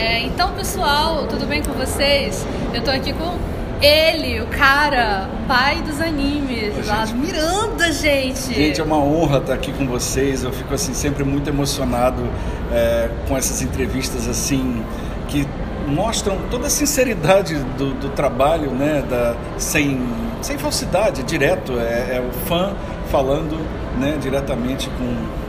É, então, pessoal, tudo bem com vocês? Eu tô aqui com ele, o cara, pai dos animes, Ô, lá gente. Miranda, gente. Gente, é uma honra estar aqui com vocês. Eu fico assim sempre muito emocionado é, com essas entrevistas assim que mostram toda a sinceridade do, do trabalho, né? Da, sem, sem falsidade, direto. É, é o fã falando, né? Diretamente com.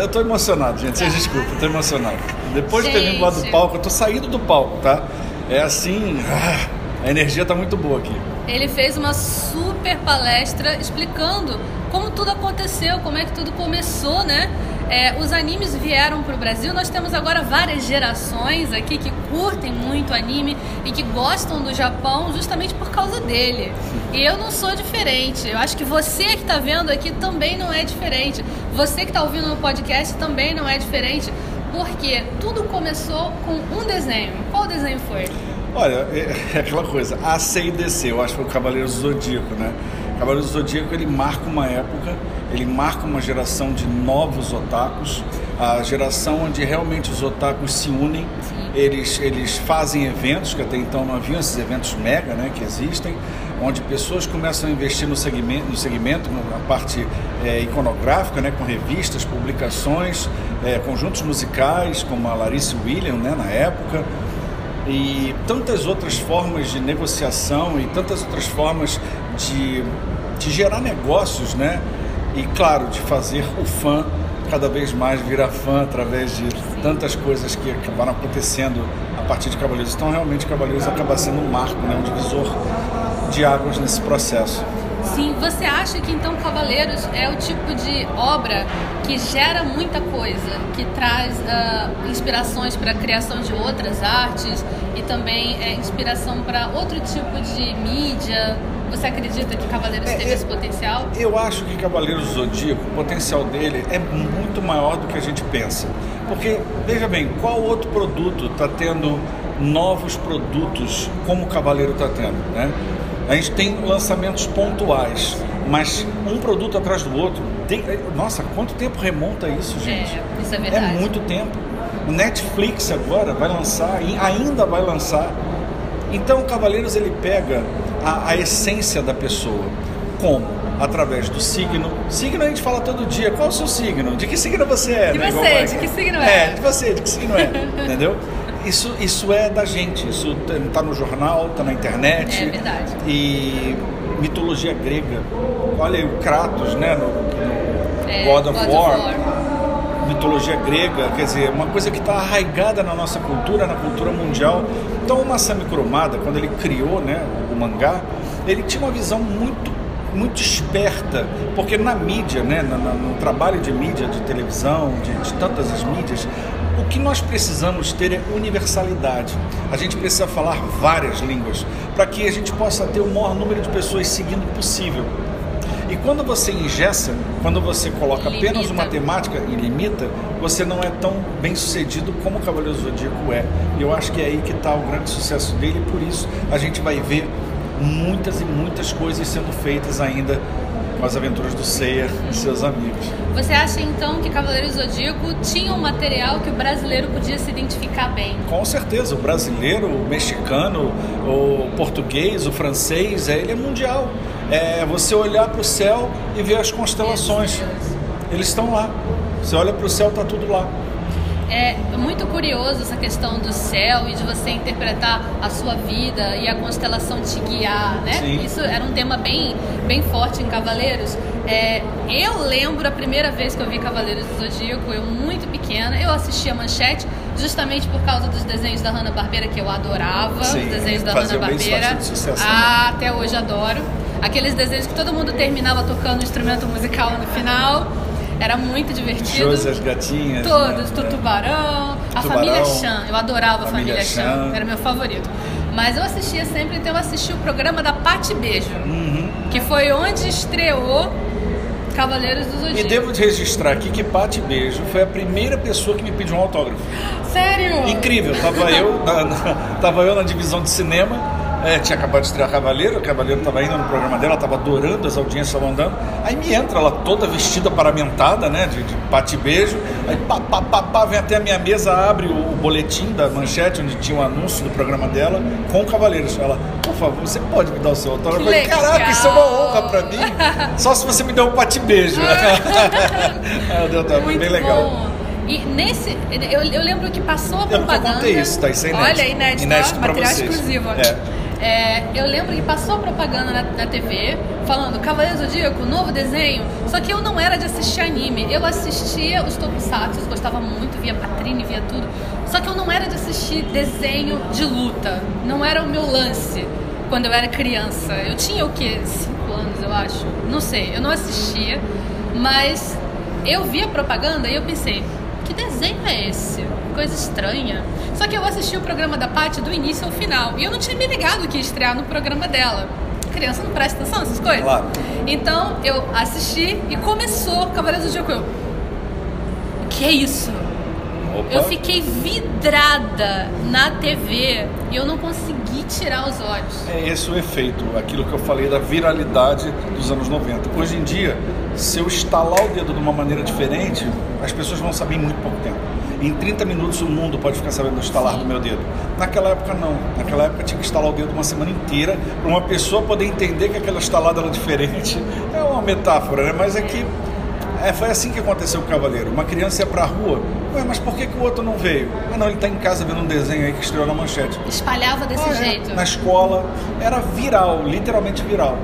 Eu tô emocionado, gente. Vocês desculpem, eu tô emocionado. Depois de ter vindo lá do Gente. palco, eu tô saindo do palco, tá? É assim. ah, A energia tá muito boa aqui. Ele fez uma super palestra explicando como tudo aconteceu, como é que tudo começou, né? É, os animes vieram para o Brasil. Nós temos agora várias gerações aqui que curtem muito anime e que gostam do Japão justamente por causa dele. E eu não sou diferente. Eu acho que você que está vendo aqui também não é diferente. Você que está ouvindo no podcast também não é diferente. Porque tudo começou com um desenho. Qual desenho foi? Olha, é é aquela coisa, A, C e DC, eu acho que foi o Cavaleiro Zodíaco, né? O Cavaleiro do Zodíaco, ele marca uma época, ele marca uma geração de novos otakus, a geração onde realmente os otakus se unem, eles, eles fazem eventos, que até então não haviam esses eventos mega, né, que existem, onde pessoas começam a investir no segmento, no segmento na parte é, iconográfica, né, com revistas, publicações, é, conjuntos musicais, como a Larissa William, né, na época, e tantas outras formas de negociação e tantas outras formas de, de gerar negócios, né? E claro, de fazer o fã cada vez mais virar fã através de tantas coisas que acabaram acontecendo a partir de Cavaleiros. Então, realmente, Cavaleiros acaba sendo um marco, né? um divisor de águas nesse processo. Sim, você acha que então Cavaleiros é o tipo de obra que gera muita coisa, que traz ah, inspirações para a criação de outras artes e também é inspiração para outro tipo de mídia? Você acredita que Cavaleiros É, teve é- esse potencial? Eu acho que Cavaleiros do Zodíaco, o potencial dele é muito maior do que a gente pensa. Porque, veja bem, qual outro produto está tendo novos produtos como o Cavaleiro está tendo, né? A gente tem lançamentos pontuais, mas um produto atrás do outro. Tem- nossa, quanto tempo remonta isso, gente? É, isso é É verdade. muito tempo. O Netflix agora vai lançar, e ainda vai lançar. Então, o Cavaleiros ele pega a, a essência da pessoa. Como? Através do signo. Signo a gente fala todo dia. Qual é o seu signo? De que signo você é? De né? você, de que signo é? É, de você, de que signo é. Entendeu? Isso, isso é da gente. Isso tá no jornal, tá na internet. É verdade. E mitologia grega. Olha aí o Kratos, né? No, no É, God of War War. Mitologia grega, quer dizer, uma coisa que está arraigada na nossa cultura, na cultura mundial. Então, o Masami Kurumada, quando ele criou né, o mangá, ele tinha uma visão muito muito esperta, porque na mídia, né, na- no trabalho de mídia, de televisão, de, de tantas as mídias, o que nós precisamos ter é universalidade. A gente precisa falar várias línguas para que a gente possa ter o maior número de pessoas seguindo possível. E quando você ingessa, quando você coloca apenas Limita. uma temática e limita, você não é tão bem sucedido como o Cavaleiro Zodíaco é. E eu acho que é aí que está o grande sucesso dele, e por isso a gente vai ver muitas e muitas coisas sendo feitas ainda com as aventuras do Seiya e seus amigos. Você acha então que Cavaleiros do Zodíaco tinha um material que o brasileiro podia se identificar bem? Com certeza, o brasileiro, o mexicano, o português, o francês, é, ele é mundial. É você olhar para o céu e ver as constelações. Eles estão lá. Você olha para o céu, está tudo lá. É muito curioso essa questão do céu e de você interpretar a sua vida e a constelação te guiar, né? Sim. Isso era um tema bem, bem forte em Cavaleiros. É, eu lembro a primeira vez que eu vi Cavaleiros do Zodíaco, eu muito pequena, eu assisti a Manchete justamente por causa dos desenhos da Hanna-Barbera que eu adorava, Sim, os desenhos da Hanna-Barbera. bastante sucesso Ah, até hoje adoro. Aqueles desenhos que todo mundo terminava tocando um instrumento musical no final. Era muito divertido. Josi, as gatinhas. Todos, né? Tubarão, a Tubarão, família Chan. Eu adorava a Família família, Chan. Chan. era meu favorito. Mas eu assistia sempre, então eu assisti o programa da Pati Beijo, Uhum. que foi onde estreou Cavaleiros do Zodíaco. E devo registrar aqui que Pati Beijo foi a primeira pessoa que me pediu um autógrafo. Sério? Incrível, tava eu na, na- tava eu na divisão de cinema É, tinha acabado de estrear Cavaleiro, o Cavaleiro estava indo no programa dela, estava adorando, as audiências estavam andando. Aí me entra ela toda vestida paramentada, né, de, de bate-beijo. Aí pá, pá, pá, pá, vem até a minha mesa, abre o, o boletim da manchete, onde tinha o um anúncio do programa dela, com o Cavaleiros. Ela, por favor, você pode me dar o seu autógrafo? Eu falei, caraca, isso é uma honra pra mim. Só se você me der um bate-beijo. é, deu, tá, bem legal. Bom. E nesse, eu, eu lembro que passou a propaganda. Eu contei isso, tá? Isso é inédito. Olha, inédito, inédito ó, material vocês. exclusivo. É. É, eu lembro que passou propaganda na, na TV falando Cavaleiro Zodíaco, novo desenho. Só que eu não era de assistir anime. Eu assistia os tokusatsu, gostava muito, via Patrine, via tudo. Só que eu não era de assistir desenho de luta. Não era o meu lance quando eu era criança. Eu tinha o quê? Cinco anos, eu acho. Não sei, eu não assistia. Mas eu vi a propaganda e eu pensei, que desenho é esse? Coisa estranha. Só que eu assisti o programa da Paty do início ao final. E eu não tinha me ligado que ia estrear no programa dela. Criança não presta atenção nessas coisas. Claro. Então eu assisti e começou Cavaleiros do Zodíaco. O que é isso? Opa. Eu fiquei vidrada na TV e eu não consegui tirar os olhos. É esse o efeito, aquilo que eu falei da viralidade dos anos 90. Hoje em dia, se eu estalar o dedo de uma maneira diferente, as pessoas vão saber em muito pouco tempo. Em 30 minutos o mundo pode ficar sabendo do estalar do meu dedo. Naquela época não. Naquela época tinha que estalar o dedo uma semana inteira para uma pessoa poder entender que aquela estalada era diferente. É uma metáfora, né? Mas é que é, foi assim que aconteceu com o Cavaleiro. Uma criança ia pra rua, ué, mas por que, que o outro não veio? Ah, não, ele tá em casa vendo um desenho aí que estreou na manchete. Espalhava desse ah, é. jeito. Na escola, era viral, literalmente viral.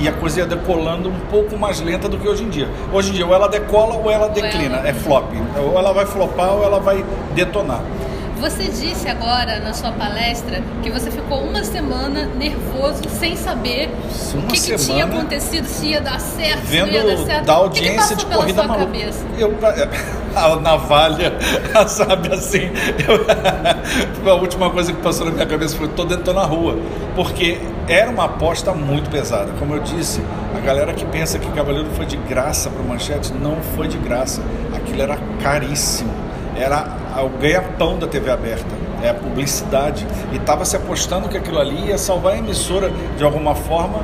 E a coisa ia decolando um pouco mais lenta do que hoje em dia. Hoje em dia, ou ela decola ou ela declina, é flop. Ou ela vai flopar ou ela vai detonar. Você disse agora na sua palestra que você ficou uma semana nervoso sem saber uma o que, que, tinha acontecido, se ia dar certo, vendo se ia dar certo. da audiência que, que de corrida maluca. Cabeça? Eu, a navalha, sabe assim, eu, a última coisa que passou na minha cabeça foi tô dentro na rua, porque era uma aposta muito pesada. Como eu disse, a galera que pensa que Cavaleiro foi de graça para Manchete, não foi de graça. Aquilo era caríssimo era o ganha-pão da TV aberta, é a publicidade. E estava se apostando que aquilo ali ia salvar a emissora de alguma forma,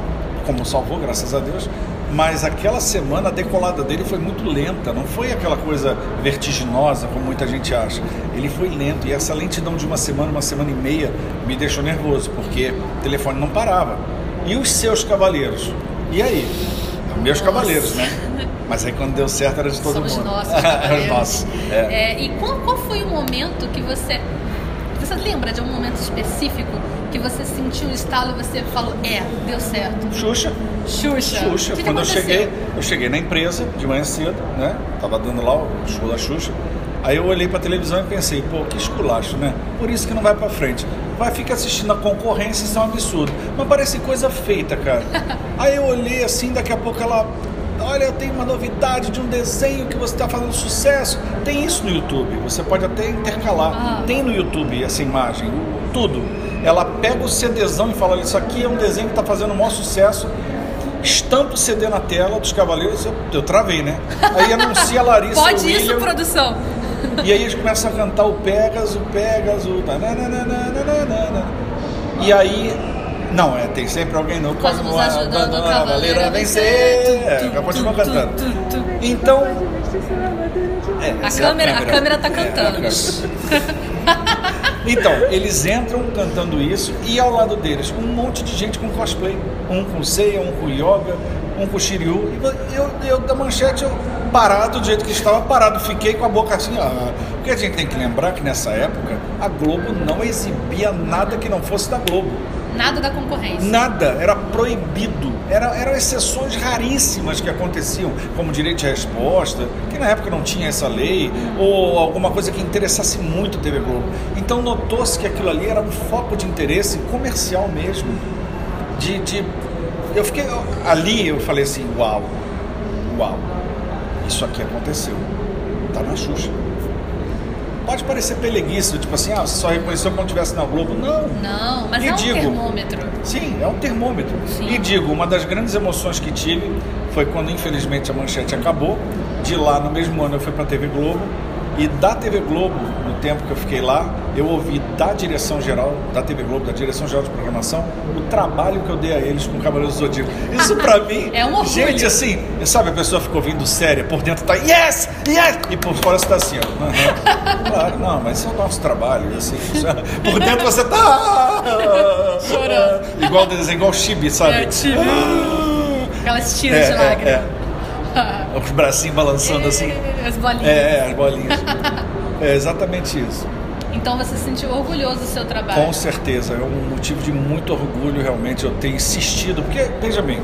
como salvou, graças a Deus. Mas aquela semana a decolada dele foi muito lenta, não foi aquela coisa vertiginosa como muita gente acha. Ele foi lento e essa lentidão de uma semana, uma semana e meia me deixou nervoso, porque o telefone não parava. E os seus cavaleiros? E aí? Meus cavaleiros, né? Mas aí quando deu certo era de todo Somos mundo. nossos. era nosso. É. É, e qual, qual foi o momento que você. Você lembra de um momento específico que você sentiu o estalo e você falou, é, deu certo? Xuxa. Xuxa. Xuxa. Quando eu cheguei, eu cheguei na empresa de manhã cedo, né? Tava dando lá o show da Xuxa. Aí eu olhei pra televisão e pensei, pô, que esculacho, né? Por isso que não vai pra frente. Vai ficar assistindo a concorrência, isso é um absurdo. Mas parece coisa feita, cara. Aí eu olhei assim, daqui a pouco ela olha, eu tenho uma novidade de um desenho que você está fazendo sucesso. Tem isso no YouTube, você pode até intercalar. Ah. Tem no YouTube essa imagem, tudo. Ela pega o CDzão e fala: Isso aqui é um desenho que está fazendo o maior sucesso. Estampa o CD na tela dos Cavaleiros, eu, eu travei, né? Aí anuncia a Larissa. pode William, isso, produção. E aí eles começam a cantar o Pegasus, o Pegasus. E aí não, é, tem sempre alguém no Cosmos ajudando o cavaleiro a vencer. É, continua cantando. Então. É, a, câmera, a, câmera, a câmera tá cantando. É, então, eles entram cantando isso e ao lado deles um monte de gente com cosplay. Um com ceia, um com yoga, um com shiryu. E eu, eu da manchete, eu parado do jeito que estava parado, fiquei com a boca assim. Ah, porque a gente tem que lembrar que nessa época a Globo não exibia nada que não fosse da Globo. Nada da concorrência. Nada, era proibido. Era, eram exceções raríssimas que aconteciam, como direito de resposta, que na época não tinha essa lei, ou alguma coisa que interessasse muito a TV Globo. Então notou-se que aquilo ali era um foco de interesse comercial mesmo. De, de, eu fiquei ali, eu falei assim, uau, uau, isso aqui aconteceu. Tá na Xuxa. Pode parecer peleguice, tipo assim, ah, você só reconheceu quando estivesse na Globo. Não. Não, mas e é digo, um termômetro. Sim, é um termômetro. Sim. E digo, uma das grandes emoções que tive foi quando, infelizmente, a manchete acabou. De lá, no mesmo ano, eu fui para a TV Globo. E da TV Globo, tempo que eu fiquei lá, eu ouvi da direção geral, da TV Globo, da direção geral de programação, o trabalho que eu dei a eles com o Cavaleiro do Zodíaco. Isso pra mim, É um gente, assim, sabe, a pessoa ficou ouvindo séria, por dentro tá yes, yes, e por fora você tá assim, ó. Claro, não, mas isso é o nosso trabalho, assim, é- por dentro você tá Chorando. igual desenho, igual chibi, sabe? É, chibi. Aquelas tiras É, de é, lágrimas. Os bracinhos balançando assim. As bolinhas. É, é, as bolinhas. É exatamente isso. Então você se sentiu orgulhoso do seu trabalho. Com certeza, é um motivo de muito orgulho realmente eu ter insistido, porque, veja bem,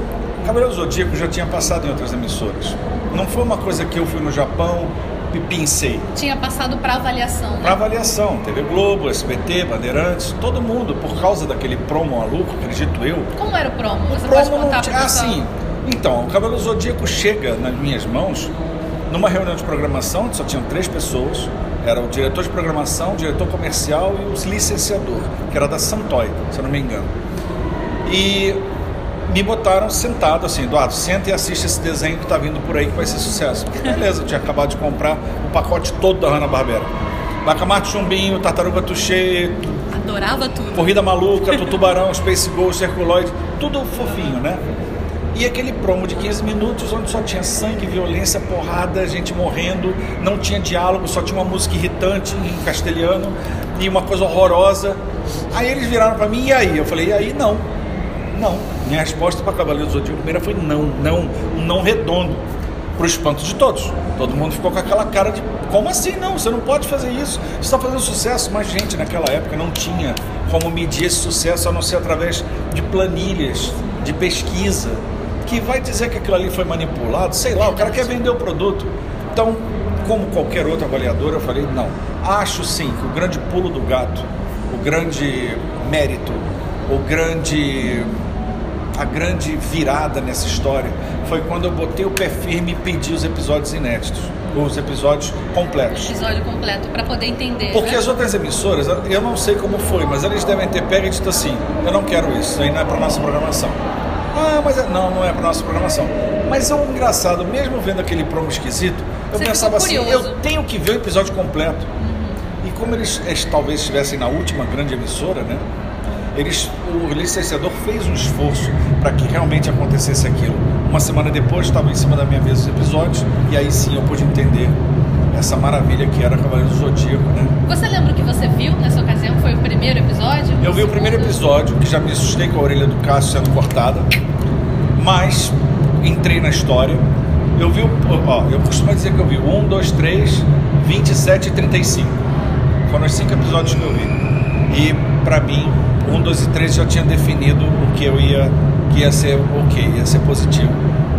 Cavaleiro do Zodíaco já tinha passado em outras emissoras. Não foi uma coisa que eu fui no Japão e pensei. Tinha passado para avaliação, né? Para avaliação, TV Globo, SBT, Bandeirantes, todo mundo, por causa daquele promo maluco, acredito eu. Como era o promo? Você promo pode contar não ah, sim. Então, o Cavaleiro do Zodíaco chega nas minhas mãos numa reunião de programação, só tinham três pessoas. Era o diretor de programação, o diretor comercial e o licenciador, que era da Santoy, se eu não me engano. E me botaram sentado assim, Eduardo, senta e assiste esse desenho que está vindo por aí que vai ser sucesso. Beleza, eu tinha acabado de comprar o pacote todo da Hanna-Barbera. Bacamarte Chumbinho, Tartaruga Tuxê, Adorava tudo. Corrida Maluca, Tubarão, Space Ghost, Herculoid, tudo fofinho, né? E aquele promo de 15 minutos onde só tinha sangue, violência, porrada, gente morrendo, não tinha diálogo, só tinha uma música irritante em castelhano e uma coisa horrorosa. Aí eles viraram pra mim, e aí? Eu falei, e aí não. Não. Minha resposta para Cavaleiro do Zodíaco primeira foi não, não, um não redondo. Pro espanto de todos. Todo mundo ficou com aquela cara de como assim não? Você não pode fazer isso. Você está fazendo sucesso, mas gente naquela época não tinha como medir esse sucesso a não ser através de planilhas, de pesquisa, que vai dizer que aquilo ali foi manipulado, sei lá, o cara quer vender o produto. Então, como qualquer outro avaliador, eu falei, não. Acho sim que o grande pulo do gato, o grande mérito, o grande a grande virada nessa história foi quando eu botei o pé firme e pedi os episódios inéditos, os episódios completos. Episódio completo para poder entender. Porque né? as outras emissoras, eu não sei como foi, mas eles devem ter pego e dito assim: eu não quero isso, isso aí não é para nossa programação. Ah, mas é- não, não é para nossa programação. Mas é um engraçado, mesmo vendo aquele promo esquisito, eu Você pensava assim: eu tenho que ver o episódio completo. E como eles, eles talvez estivessem na última grande emissora, né? Eles, o licenciador fez um esforço para que realmente acontecesse aquilo. Uma semana depois estava em cima da minha mesa os episódios e aí sim eu pude entender essa maravilha que era Cavaleiro do Zodíaco, né? Você lembra o que você viu nessa ocasião? Foi o primeiro episódio? Eu vi o primeiro episódio, que já me assustei com a orelha do Cássio sendo cortada, mas entrei na história. Eu vi o. Ó, eu costumo dizer que eu vi o 1, 2, 3, 27 e 35. Foram os cinco episódios que eu vi. E pra mim, 1, 2 e 3 já tinha definido o que eu ia. que ia ser ok, ia ser positivo.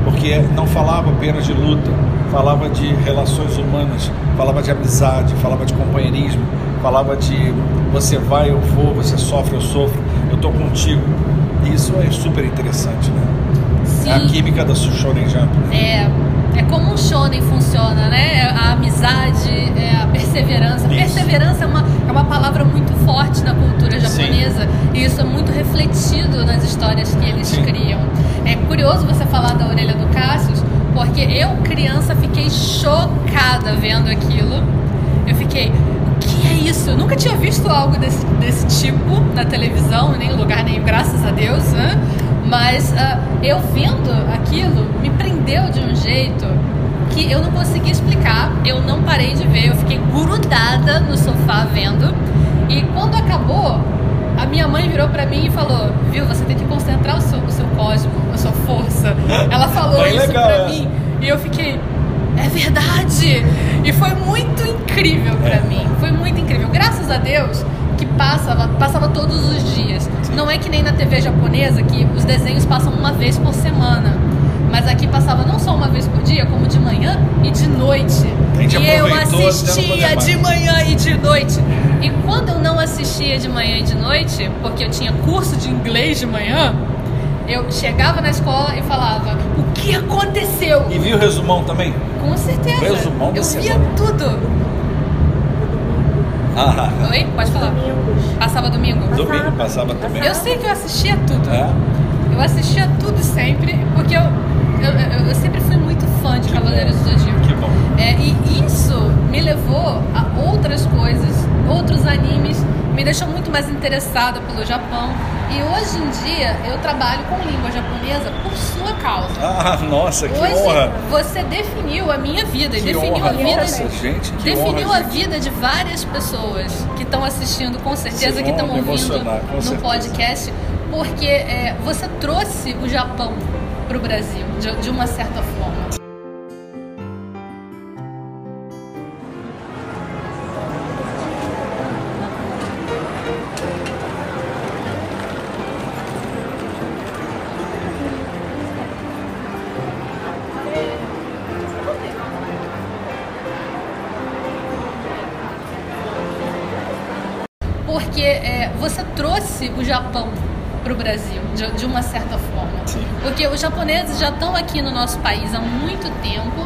Porque não falava apenas de luta, falava de relações humanas, falava de amizade, falava de companheirismo, falava de você vai, eu vou, você sofre, eu sofro, eu tô contigo. Isso é super interessante, né? É a Sim. química da Shonen Jump. né? É, é como um shonen funciona, né? A amizade, é a perseverança. Isso. Perseverança é uma, é uma palavra muito forte na cultura Sim. japonesa e isso é muito refletido nas histórias que eles Sim. criam. É curioso você falar da orelha do Cassius, porque eu, criança, fiquei chocada vendo aquilo. Eu fiquei, o que é isso? Eu nunca tinha visto algo desse, desse tipo na televisão, nem em lugar nenhum, graças a Deus, né? Mas ah, eu vendo aquilo me prendeu de um jeito que eu não consegui explicar. Eu não parei de ver, eu fiquei grudada no sofá vendo. E quando acabou, a minha mãe virou pra mim e falou: Viu, você tem que concentrar o seu, o seu cosmo, a sua força. Ela falou isso legal, pra é. mim. E eu fiquei, é verdade! E foi muito incrível pra É. mim. Foi muito incrível. Graças a Deus que passava, passava todos os dias. Não é que nem na TV japonesa que os desenhos passam uma vez por semana. Mas aqui passava não só uma vez por dia, como de manhã e de noite. E eu assistia de manhã e de noite. E quando eu não assistia de manhã e de noite, porque eu tinha curso de inglês de manhã, eu chegava na escola e falava: O que aconteceu? E viu o resumão também? Com certeza. Resumão da eu via semana. tudo. Ah, Oi? Pode falar. Domingos. Passava domingo? domingo passava também. Eu sei que eu assistia tudo. É? Eu assistia tudo sempre, porque eu, eu, eu- eu sempre fui muito fã de Que Cavaleiros bom. do Zodíaco. Que bom. É, e isso me levou a outras coisas, outros animes, me deixou muito mais interessada pelo Japão. E hoje em dia eu trabalho com língua japonesa por sua causa. Ah, nossa, que hoje honra! você definiu a minha vida e Que definiu honra, a vida nossa, gente, que definiu honra, a gente. vida de várias pessoas que estão assistindo, com certeza, Vocês que estão ouvindo no certeza. podcast, porque é, você trouxe o Japão para o Brasil, de, de uma certa forma. Aqui no nosso país há muito tempo,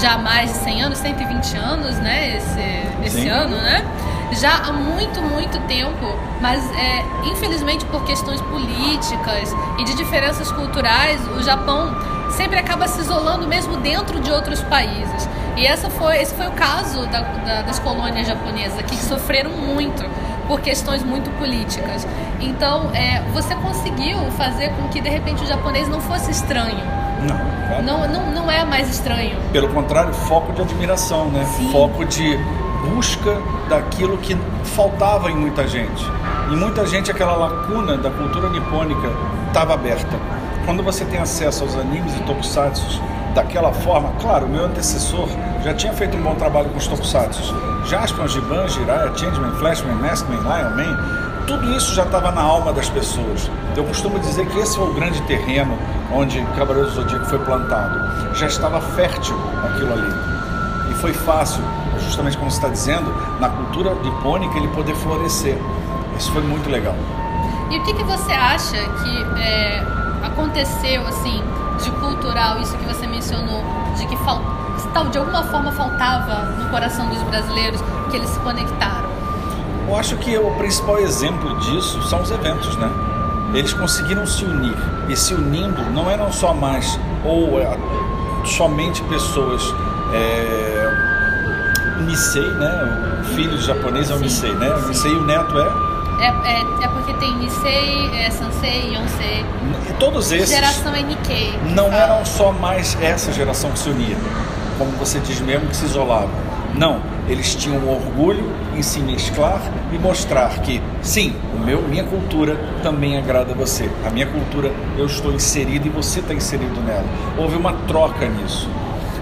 já há mais de 100 anos, 120 anos, né? Esse, esse Sim. ano, né? Já há muito, muito tempo, mas é, infelizmente por questões políticas e de diferenças culturais, o Japão sempre acaba se isolando mesmo dentro de outros países. E essa foi, esse foi o caso da- da- das colônias japonesas, que sofreram muito por questões muito políticas. Então, é, você conseguiu fazer com que de repente o japonês não fosse estranho. Não. Não, não, não é mais estranho. Pelo contrário, foco de admiração, né? Sim. Foco de busca daquilo que faltava em muita gente. Em muita gente, aquela lacuna da cultura nipônica estava aberta. Quando você tem acesso aos animes e tokusatsu daquela forma, claro, o meu antecessor já tinha feito um bom trabalho com os tokusatsu. Jaspion, Giban, Jiraiya, Changeman, Flashman, Maskman, Lion Man, tudo isso já estava na alma das pessoas. Eu costumo dizer que esse foi o grande terreno onde Cavaleiro do Zodíaco foi plantado. Já estava fértil aquilo ali. E foi fácil, justamente como você está dizendo, na cultura nipônica ele poder florescer. Isso foi muito legal. E o que, que você acha que é, aconteceu, assim, de cultural, isso que você mencionou, de que fal, de alguma forma faltava no coração dos brasileiros, que eles se conectaram? Eu acho que o principal exemplo disso são os eventos, né? Eles conseguiram se unir. E se unindo, não eram só mais ou é, somente pessoas. É, Nisei, né? O filho japonês é o Nisei, né? O. Nisei e o neto é. É, é, é porque tem Nisei, é, Sansei, Yonsei. E todos esses Geração é Nikkei. não eram só mais essa geração que se unia, como você diz mesmo, que se isolava. Não, eles tinham orgulho em se mesclar e mostrar que, sim, o meu, minha cultura também agrada a você. A minha cultura eu estou inserido e você está inserido nela. Houve uma troca nisso.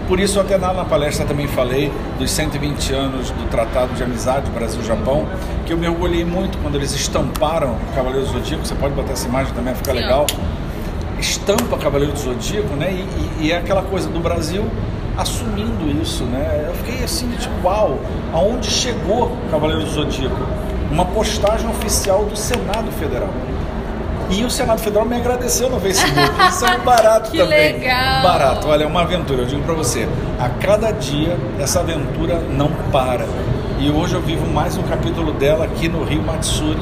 Por isso, até lá na palestra também falei dos 120 anos do Tratado de Amizade Brasil-Japão, que eu me orgulhei muito quando eles estamparam o Cavaleiro do Zodíaco. Você pode botar essa imagem também, fica legal estampa Cavaleiro do Zodíaco, né? E, e- e é aquela coisa do Brasil assumindo isso, né? Eu fiquei assim, tipo, uau, aonde chegou Cavaleiro do Zodíaco? Uma postagem oficial do Senado Federal. E o Senado Federal me agradeceu no Facebook. Isso é um barato Que também. legal! Barato, olha, é uma aventura. Eu digo pra você, a cada dia essa aventura não para. E hoje eu vivo mais um capítulo dela aqui no Rio Matsuri.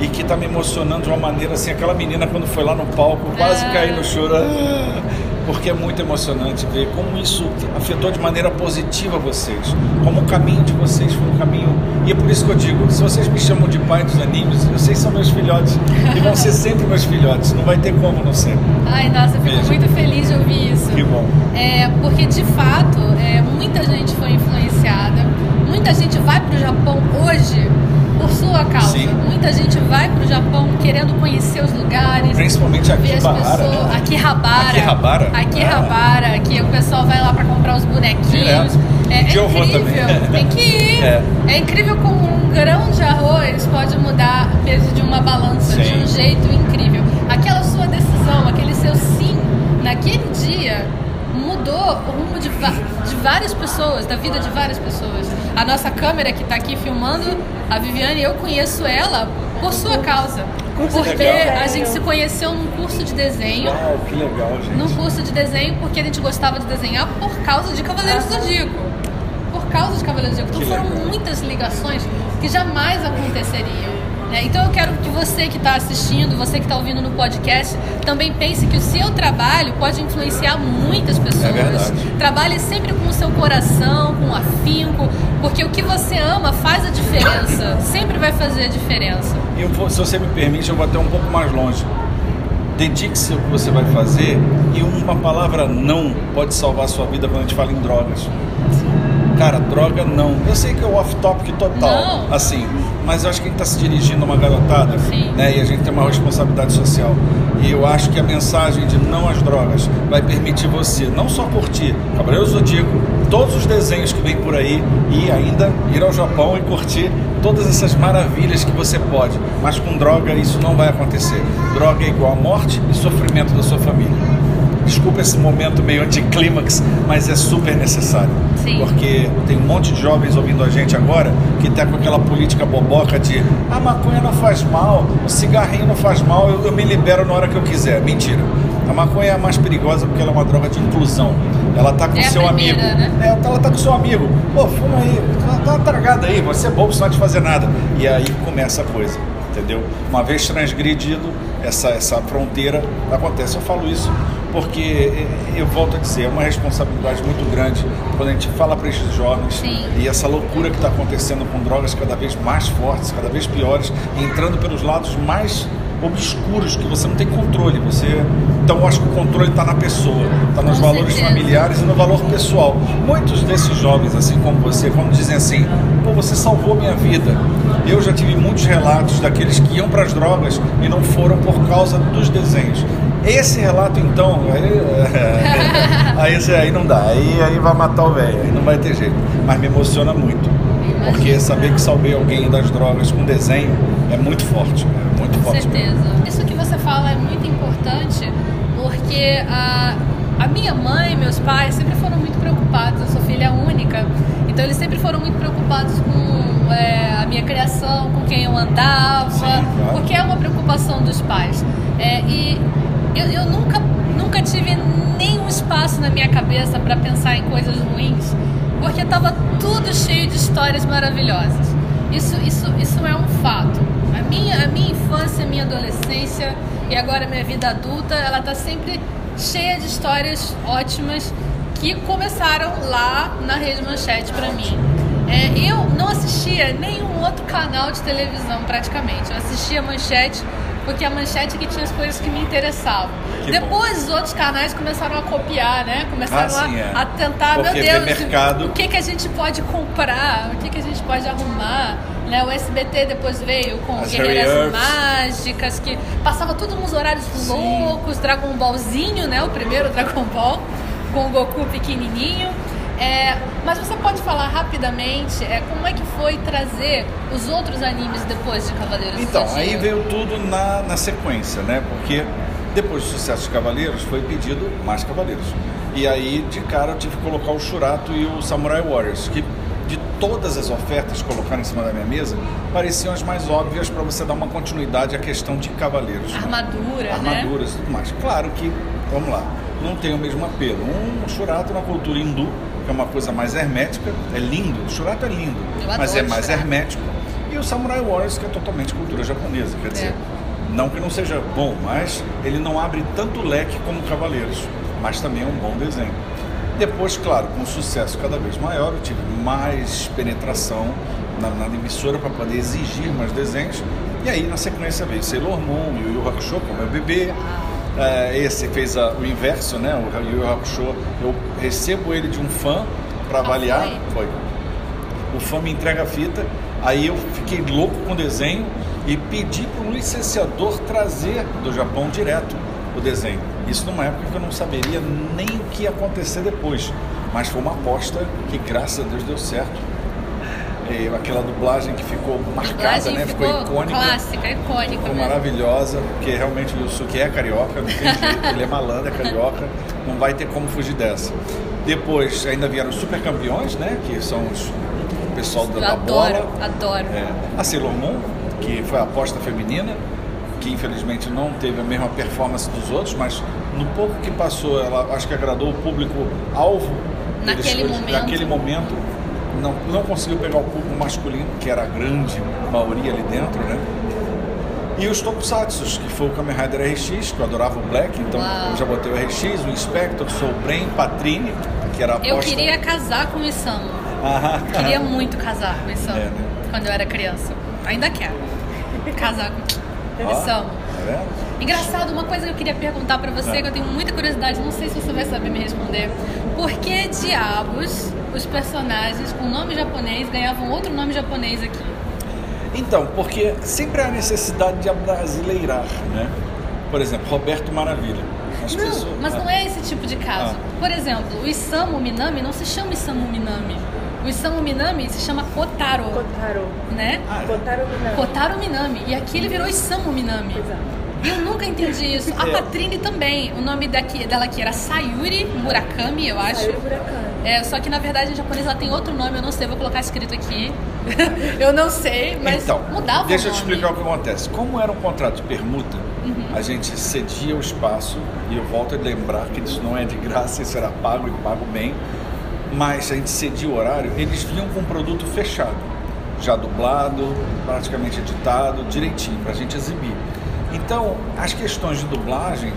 E que tá me emocionando de uma maneira assim, aquela menina quando foi lá no palco, quase Ah. caiu no choro. Ah, Porque é muito emocionante ver como isso afetou de maneira positiva vocês. Como o caminho de vocês foi um caminho. E é por isso que eu digo: se vocês me chamam de pai dos animes, vocês são meus filhotes. E vão ser sempre meus filhotes. Não vai ter como não ser. Ai, nossa, eu fico muito feliz de ouvir isso. Que bom. É, porque de fato, é, muita gente foi influenciada, muita gente vai para o Japão hoje por sua causa. Sim. Muita gente vai para o Japão querendo conhecer os lugares, Principalmente ver as Akihabara, pessoas. né? Akihabara. Akihabara? Akihabara, que o pessoal vai lá para comprar os bonequinhos. Direto. É, é incrível, tem que ir. É. É. incrível como um grão de arroz pode mudar o peso de uma balança de Sim. um jeito incrível. Aquela sua decisão, aquele seu sim, mudou o rumo de, de várias pessoas, da vida de várias pessoas. A nossa câmera que está aqui filmando, a Viviane, eu conheço ela por sua causa. Porque a gente se conheceu num curso de desenho. Uau, que legal, gente. Num curso de desenho, porque a gente gostava de desenhar por causa de Cavaleiros do Zodíaco. Por causa de Cavaleiros do Zodíaco. Então Que foram legal. muitas ligações que jamais aconteceriam. É, então eu quero que você que está assistindo, você que está ouvindo no podcast, também pense que o seu trabalho pode influenciar muitas pessoas. É verdade. Trabalhe sempre com o seu coração, com afinco, porque o que você ama faz a diferença. sempre vai fazer a diferença. E se você me permite, eu vou até um pouco mais longe. Dedique-se ao que você vai fazer e uma palavra não pode salvar a sua vida quando a gente fala em drogas. Cara, droga não. Eu sei que é o off-topic total, não. assim, mas eu acho que a gente está se dirigindo a uma garotada, Sim. né? E a gente tem uma responsabilidade social. E eu acho que a mensagem de não às drogas vai permitir você não só curtir Cavaleiro Zodíaco, todos os desenhos que vem por aí e ainda ir ao Japão e curtir todas essas maravilhas que você pode. Mas com droga isso não vai acontecer. Droga é igual a morte e sofrimento da sua família. Desculpa esse momento meio anticlímax, mas é super necessário. Sim. Porque tem um monte de jovens ouvindo a gente agora que está com aquela política boboca de a maconha não faz mal, o cigarrinho não faz mal, eu, eu me libero na hora que eu quiser. Mentira. A maconha é a mais perigosa porque ela é uma droga de inclusão. Ela tá com É seu primeira, amigo. né? É, ela tá com seu amigo. Pô, fuma aí, tá, tá tragada aí, você é bobo, você não vai te fazer nada. E aí começa a coisa, entendeu? Uma vez transgredido essa, essa fronteira, acontece. Eu falo isso porque eh, eu volto a dizer, é uma responsabilidade muito grande quando a gente fala para esses jovens Sim. e essa loucura que está acontecendo com drogas cada vez mais fortes, cada vez piores, entrando pelos lados mais obscuros que você não tem controle. Você, então eu acho que o controle está na pessoa, está nos Com valores certeza. familiares e no valor pessoal. Muitos desses jovens, assim como você, quando dizem assim, pô, você salvou minha vida. Eu já tive muitos relatos daqueles que iam para as drogas e não foram por causa dos desenhos. Esse relato, então, aí, aí, esse aí não dá, aí, aí vai matar o velho, aí não vai ter jeito. Mas me emociona muito, porque saber que salvei alguém das drogas com desenho é muito forte, é muito Com forte. mesmo. certeza. Isso que você fala é muito importante porque a, a minha mãe meus pais sempre foram muito preocupados. Eu sou filha única, então eles sempre foram muito preocupados com é, a minha criação, com quem eu andava, Sim, claro. porque é uma preocupação dos pais. É, e eu, eu nunca, nunca tive nenhum espaço na minha cabeça para pensar em coisas ruins, porque estava tudo cheio de histórias maravilhosas. Isso, isso, isso é um fato. A minha, a minha infância, a minha adolescência e agora a minha vida adulta, ela tá sempre cheia de histórias ótimas que começaram lá na Rede Manchete para mim. É, eu não assistia nenhum outro canal de televisão praticamente. Eu assistia Manchete porque a Manchete que tinha as coisas que me interessavam. Que Depois os outros canais começaram a copiar, né? Começaram Ah, sim, a, é. a tentar, Porque meu Deus, mercado. o que que a gente pode comprar, o que que a gente pode arrumar. Né? O SBT depois veio com As Guerreiras. Mágicas, que passava tudo nos horários Sim. loucos, Dragon Ballzinho, né? O primeiro Dragon Ball, com o Goku pequenininho. É, mas você pode falar rapidamente é, como é que foi trazer os outros animes depois de Cavaleiros Então, aí veio tudo na, na sequência, né? Porque depois do sucesso de Cavaleiros, foi pedido mais Cavaleiros. E aí, de cara, eu tive que colocar o Shurato e o Samurai Warriors, que de todas as ofertas colocaram em cima da minha mesa, pareciam as mais óbvias para você dar uma continuidade à questão de Cavaleiros. né? Armadura, né? armaduras e tudo mais. Claro que, vamos lá, não tem o mesmo apelo. Um Shurato na cultura hindu, que é uma coisa mais hermética, é lindo, o Shurato é lindo, mas é mais Shurato. hermético. E o Samurai Warriors, que é totalmente cultura japonesa, quer dizer, É. não que não seja bom, mas ele não abre tanto leque como Cavaleiros, mas também é um bom desenho. Depois, claro, com um sucesso cada vez maior, eu tive mais penetração na, na emissora para poder exigir mais desenhos. E aí, na sequência, veio Sailor Moon, Yu Yu Hakusho, que é bebê. É, esse fez o inverso, né? O Yu Yu Hakusho, eu recebo ele de um fã para avaliar. foi? Foi. O fã me entrega a fita, aí eu fiquei louco com o desenho e pedi para um licenciador trazer do Japão direto o desenho. Isso numa época que eu não saberia nem o que ia acontecer depois. Mas foi uma aposta que, graças a Deus, deu certo. E aquela dublagem que ficou marcada, né? Ficou, ficou icônica. clássica, icônica Ficou mesmo. maravilhosa, porque realmente o Yusuke é carioca, não tem jeito, ele é malandro, é carioca, não vai ter como fugir dessa. Depois ainda vieram os super campeões, né? Que são os, o pessoal da, Eu da adoro, bola. adoro. É, a Sailor Moon, que foi a aposta feminina, que infelizmente não teve a mesma performance dos outros, mas no pouco que passou, ela acho que agradou o público alvo. Naquele Eles- momento. Naquele momento, não, não conseguiu pegar o público masculino, que era a grande maioria ali dentro, né? E os Tokusatsus, que foi o Kamen Rider RX, que eu adorava o Black, então Uau. eu já botei o RX, o Inspector, Soul Brain, Patrini, que era a Eu queria casar com o Isamu. Aham. Queria muito casar com o Isamu. É, né? Quando eu era criança. Ainda quero. Casar com o Ó, Isamu. tá vendo? Engraçado, uma coisa que eu queria perguntar pra você, Ah. que eu tenho muita curiosidade, não sei se você vai saber me responder. Por que diabos os personagens com nome japonês ganhavam outro nome japonês aqui? Então, porque sempre há necessidade de abrasileirar, né? Por exemplo, Roberto Maravilha. As Não, pessoas- mas Ah. não é esse tipo de caso. Ah. Por exemplo, o Isamu Minami não se chama Isamu Minami. O Isamu Minami se chama Kotaro, Kotaro. né? Ah, é. Kotaro Minami. Kotaro Minami. E aqui ele virou Isamu Minami. Exato. E eu nunca entendi isso. A É. Patrine também. O nome daqui, dela aqui era Sayuri Murakami, eu acho. Saiu Murakami. É, só que na verdade em japonês ela tem outro nome, eu não sei, vou colocar escrito aqui. eu não sei, mas então, mudava deixa eu o te explicar o que acontece. Como era um contrato de permuta, Uhum. a gente cedia o espaço, e eu volto a lembrar que isso não é de graça, isso era pago e pago bem, mas a gente cedia o horário, eles vinham com um produto fechado, já dublado, praticamente editado, direitinho, para a gente exibir. Então, as questões de dublagem,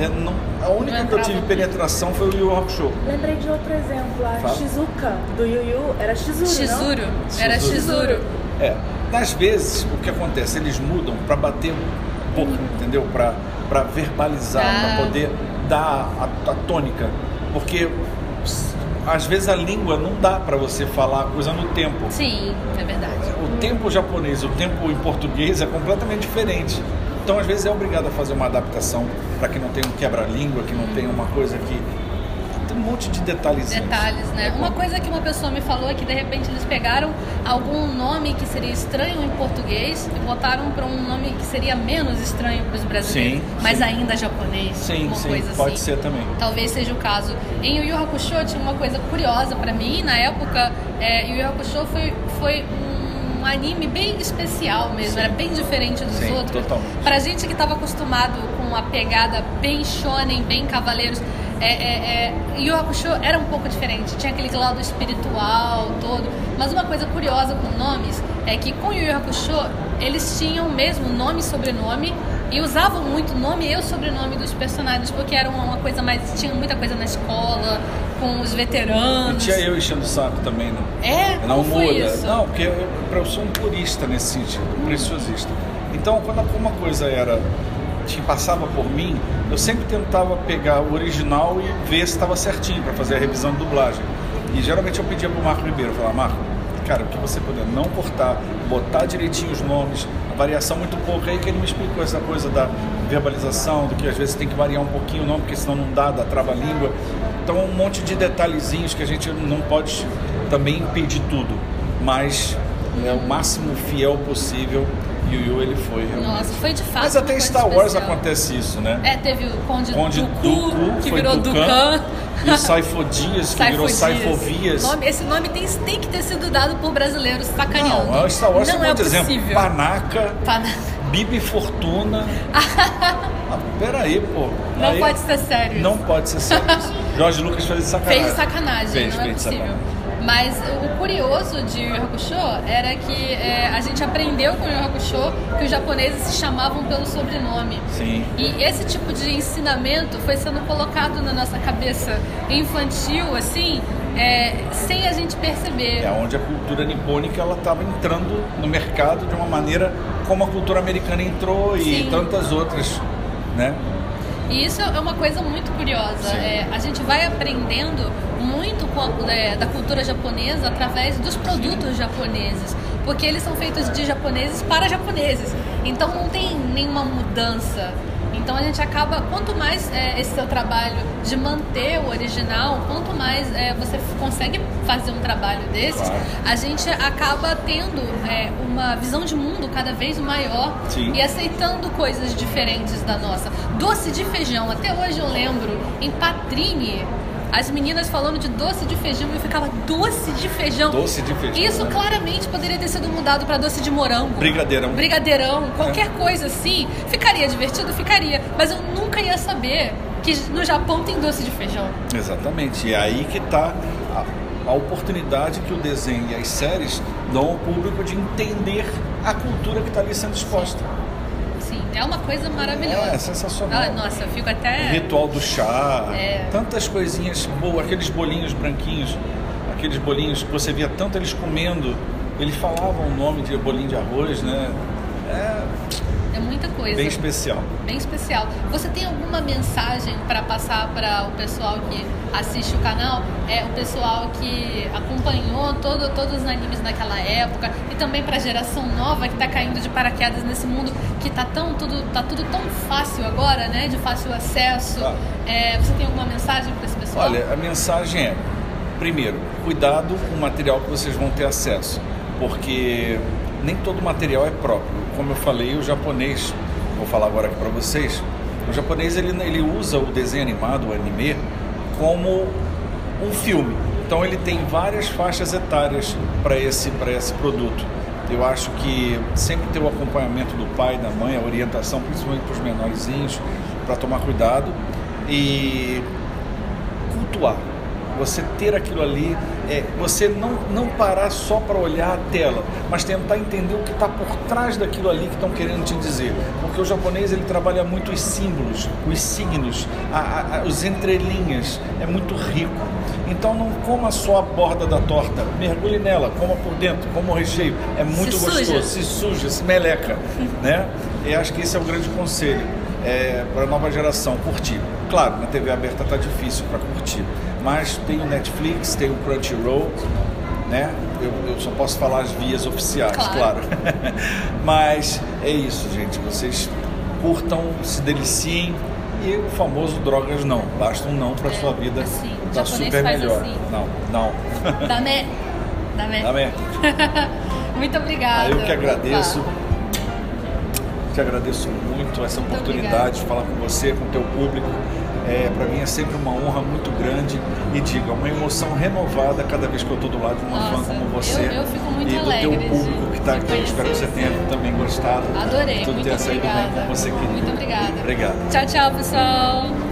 é, não- a única que eu tive penetração foi o Yu Yu Hakusho. Lembrei de outro exemplo. A Fala. Shizuka, do Yu Yu, era Shizuru, Shizuru. não? Era Shizuru. Shizuru. É, às vezes o que acontece, eles mudam para bater boca, entendeu? Para verbalizar, Ah. para poder dar a, a tônica, porque às vezes a língua não dá para você falar a coisa no tempo. Sim, é verdade. O tempo japonês, o tempo em português é completamente diferente. Então, às vezes, é obrigado a fazer uma adaptação para que não tenha um quebra-língua, que não tenha uma coisa que. Tem um monte de detalhezinhos. Detalhes, né? Uma coisa que uma pessoa me falou é que de repente eles pegaram algum nome que seria estranho em português e botaram para um nome que seria menos estranho para os brasileiros, Sim, mas sim. ainda japonês. Sim, uma sim, coisa pode assim. ser também. Talvez seja o caso. Em Yu Yu Hakusho tinha uma coisa curiosa pra mim. Na época, é, Yu Yu Hakusho foi, foi um anime bem especial mesmo. Sim. Era bem diferente dos Sim, outros. totalmente. Pra gente que tava acostumado com a pegada bem shonen, bem cavaleiros, é, é, é, Yu Hakusho era um pouco diferente. Tinha aquele lado espiritual todo. Mas uma coisa curiosa com nomes é que com Yu Yu Hakusho, eles tinham mesmo nome e sobrenome e usavam muito nome e o sobrenome dos personagens, porque era uma, uma coisa mais. Tinha muita coisa na escola, com os E veteranos. tinha eu enchendo o saco também, né? É? Não muda. Não, porque eu, eu sou um purista nesse sentido, um preciosista. Então, quando uma coisa era que passava por mim, eu sempre tentava pegar o original e ver se estava certinho para fazer a revisão de dublagem. E geralmente eu pedia pro Marco Ribeiro, falar, Marco, cara, o que você puder não cortar, botar direitinho os nomes, a variação muito pouca, aí que ele me explicou essa coisa da verbalização, do que às vezes tem que variar um pouquinho o nome, porque senão não dá, dá trava-língua. Então um monte de detalhezinhos que a gente não pode também impedir tudo, mas é o máximo fiel possível e o Yu ele foi realmente. Nossa, foi de fato. Mas até Star Wars especial. acontece isso, né? É, teve o Conde, Conde Dooku, Dooku, que virou Dukan, e o Saifodias, que virou Saifo Dias. Saifovias. Esse nome tem, tem que ter sido dado por brasileiros sacaneando. Não, Star Wars não é é um exemplo. possível. Panaca, Pana- Bibi Fortuna. ah, peraí, pô. Não Aí- pode ser sério. Não pode ser sério. Jorge Lucas fez de sacanagem. Fez de sacanagem, Fez, não é possível. sacanagem. Mas o curioso de Yu Hakusho era que é, a gente aprendeu com Yu Hakusho que os japoneses se chamavam pelo sobrenome. Sim. E esse tipo de ensinamento foi sendo colocado na nossa cabeça infantil, assim, é, sem a gente perceber. É onde a cultura nipônica ela estava entrando no mercado de uma maneira como a cultura americana entrou e Sim. tantas outras, né? E isso é uma coisa muito curiosa. É, a gente vai aprendendo muito com- é, da cultura japonesa através dos produtos japoneses. Porque eles são feitos de japoneses para japoneses. Então não tem nenhuma mudança. Então a gente acaba, quanto mais é, esse seu trabalho de manter o original, quanto mais é, você consegue fazer um trabalho desses, Claro. a gente acaba tendo é, uma visão de mundo cada vez maior Sim. e aceitando coisas diferentes da nossa. Doce de feijão, até hoje eu lembro, em Patrine, as meninas falando de doce de feijão e eu ficava, doce de feijão? Doce de feijão, Isso né? claramente poderia ter sido mudado para doce de morango. Brigadeirão. Brigadeirão, É. qualquer coisa assim. Ficaria divertido? Ficaria. Mas eu nunca ia saber que no Japão tem doce de feijão. Exatamente. E é aí que está a, a oportunidade que o desenho e as séries dão ao público de entender a cultura que está ali sendo exposta. É uma coisa maravilhosa. É, sensacional. Ah, nossa, eu fico até. O ritual do chá, É. tantas coisinhas boas, aqueles bolinhos branquinhos, aqueles bolinhos que você via tanto eles comendo, eles falavam o nome de bolinho de arroz, né? É É muita coisa. bem especial. Bem especial. Você tem alguma mensagem para passar para o pessoal que assiste o canal? É o pessoal que acompanhou todo, todos os animes naquela época e também para a geração nova que está caindo de paraquedas nesse mundo que tá tão tudo tá tudo tão fácil agora, né? De fácil acesso. Tá. É, você tem alguma mensagem para esse pessoal? Olha, a mensagem é: primeiro, cuidado com o material que vocês vão ter acesso, porque nem todo material é próprio. Como eu falei, o japonês, vou falar agora aqui para vocês, o japonês ele, ele usa o desenho animado, o anime, como um filme. Então ele tem várias faixas etárias para esse, esse produto. Eu acho que sempre ter o acompanhamento do pai, da mãe, a orientação, principalmente para os menorzinhos, para tomar cuidado e cultuar. Você ter aquilo ali, é, você não, não parar só para olhar a tela, mas tentar entender o que está por trás daquilo ali que estão querendo te dizer. Porque o japonês ele trabalha muito os símbolos, os signos, a, a, os entrelinhas, é muito rico. Então não coma só a borda da torta, mergulhe nela, coma por dentro, coma o recheio. É muito Se gostoso, suja. se suja, se meleca, né? E acho que esse é o grande conselho é, para a nova geração curtir. Claro, na TV aberta tá difícil para curtir, mas tem o Netflix, tem o Crunchyroll, né? Eu, eu só posso falar as vias oficiais, Claro. claro. mas é isso, gente. Vocês curtam, se deliciem e o famoso drogas não. Basta um não para sua vida assim, tá super melhor. assim. Não, não. Damé. Damé. Amém. Muito obrigada. Eu que agradeço. Opa. Te agradeço muito essa Muito oportunidade obrigada. de falar com você, com o teu público. É, para mim é sempre uma honra muito grande e diga, uma emoção renovada cada vez que eu estou do lado de uma fã Nossa, como você eu- eu fico muito e do teu de- público que está aqui. Espero que você tenha também gostado. Adorei, Tudo muito tenha saído bem obrigada. com você, querido. Muito obrigada. Obrigado. Tchau, tchau, pessoal.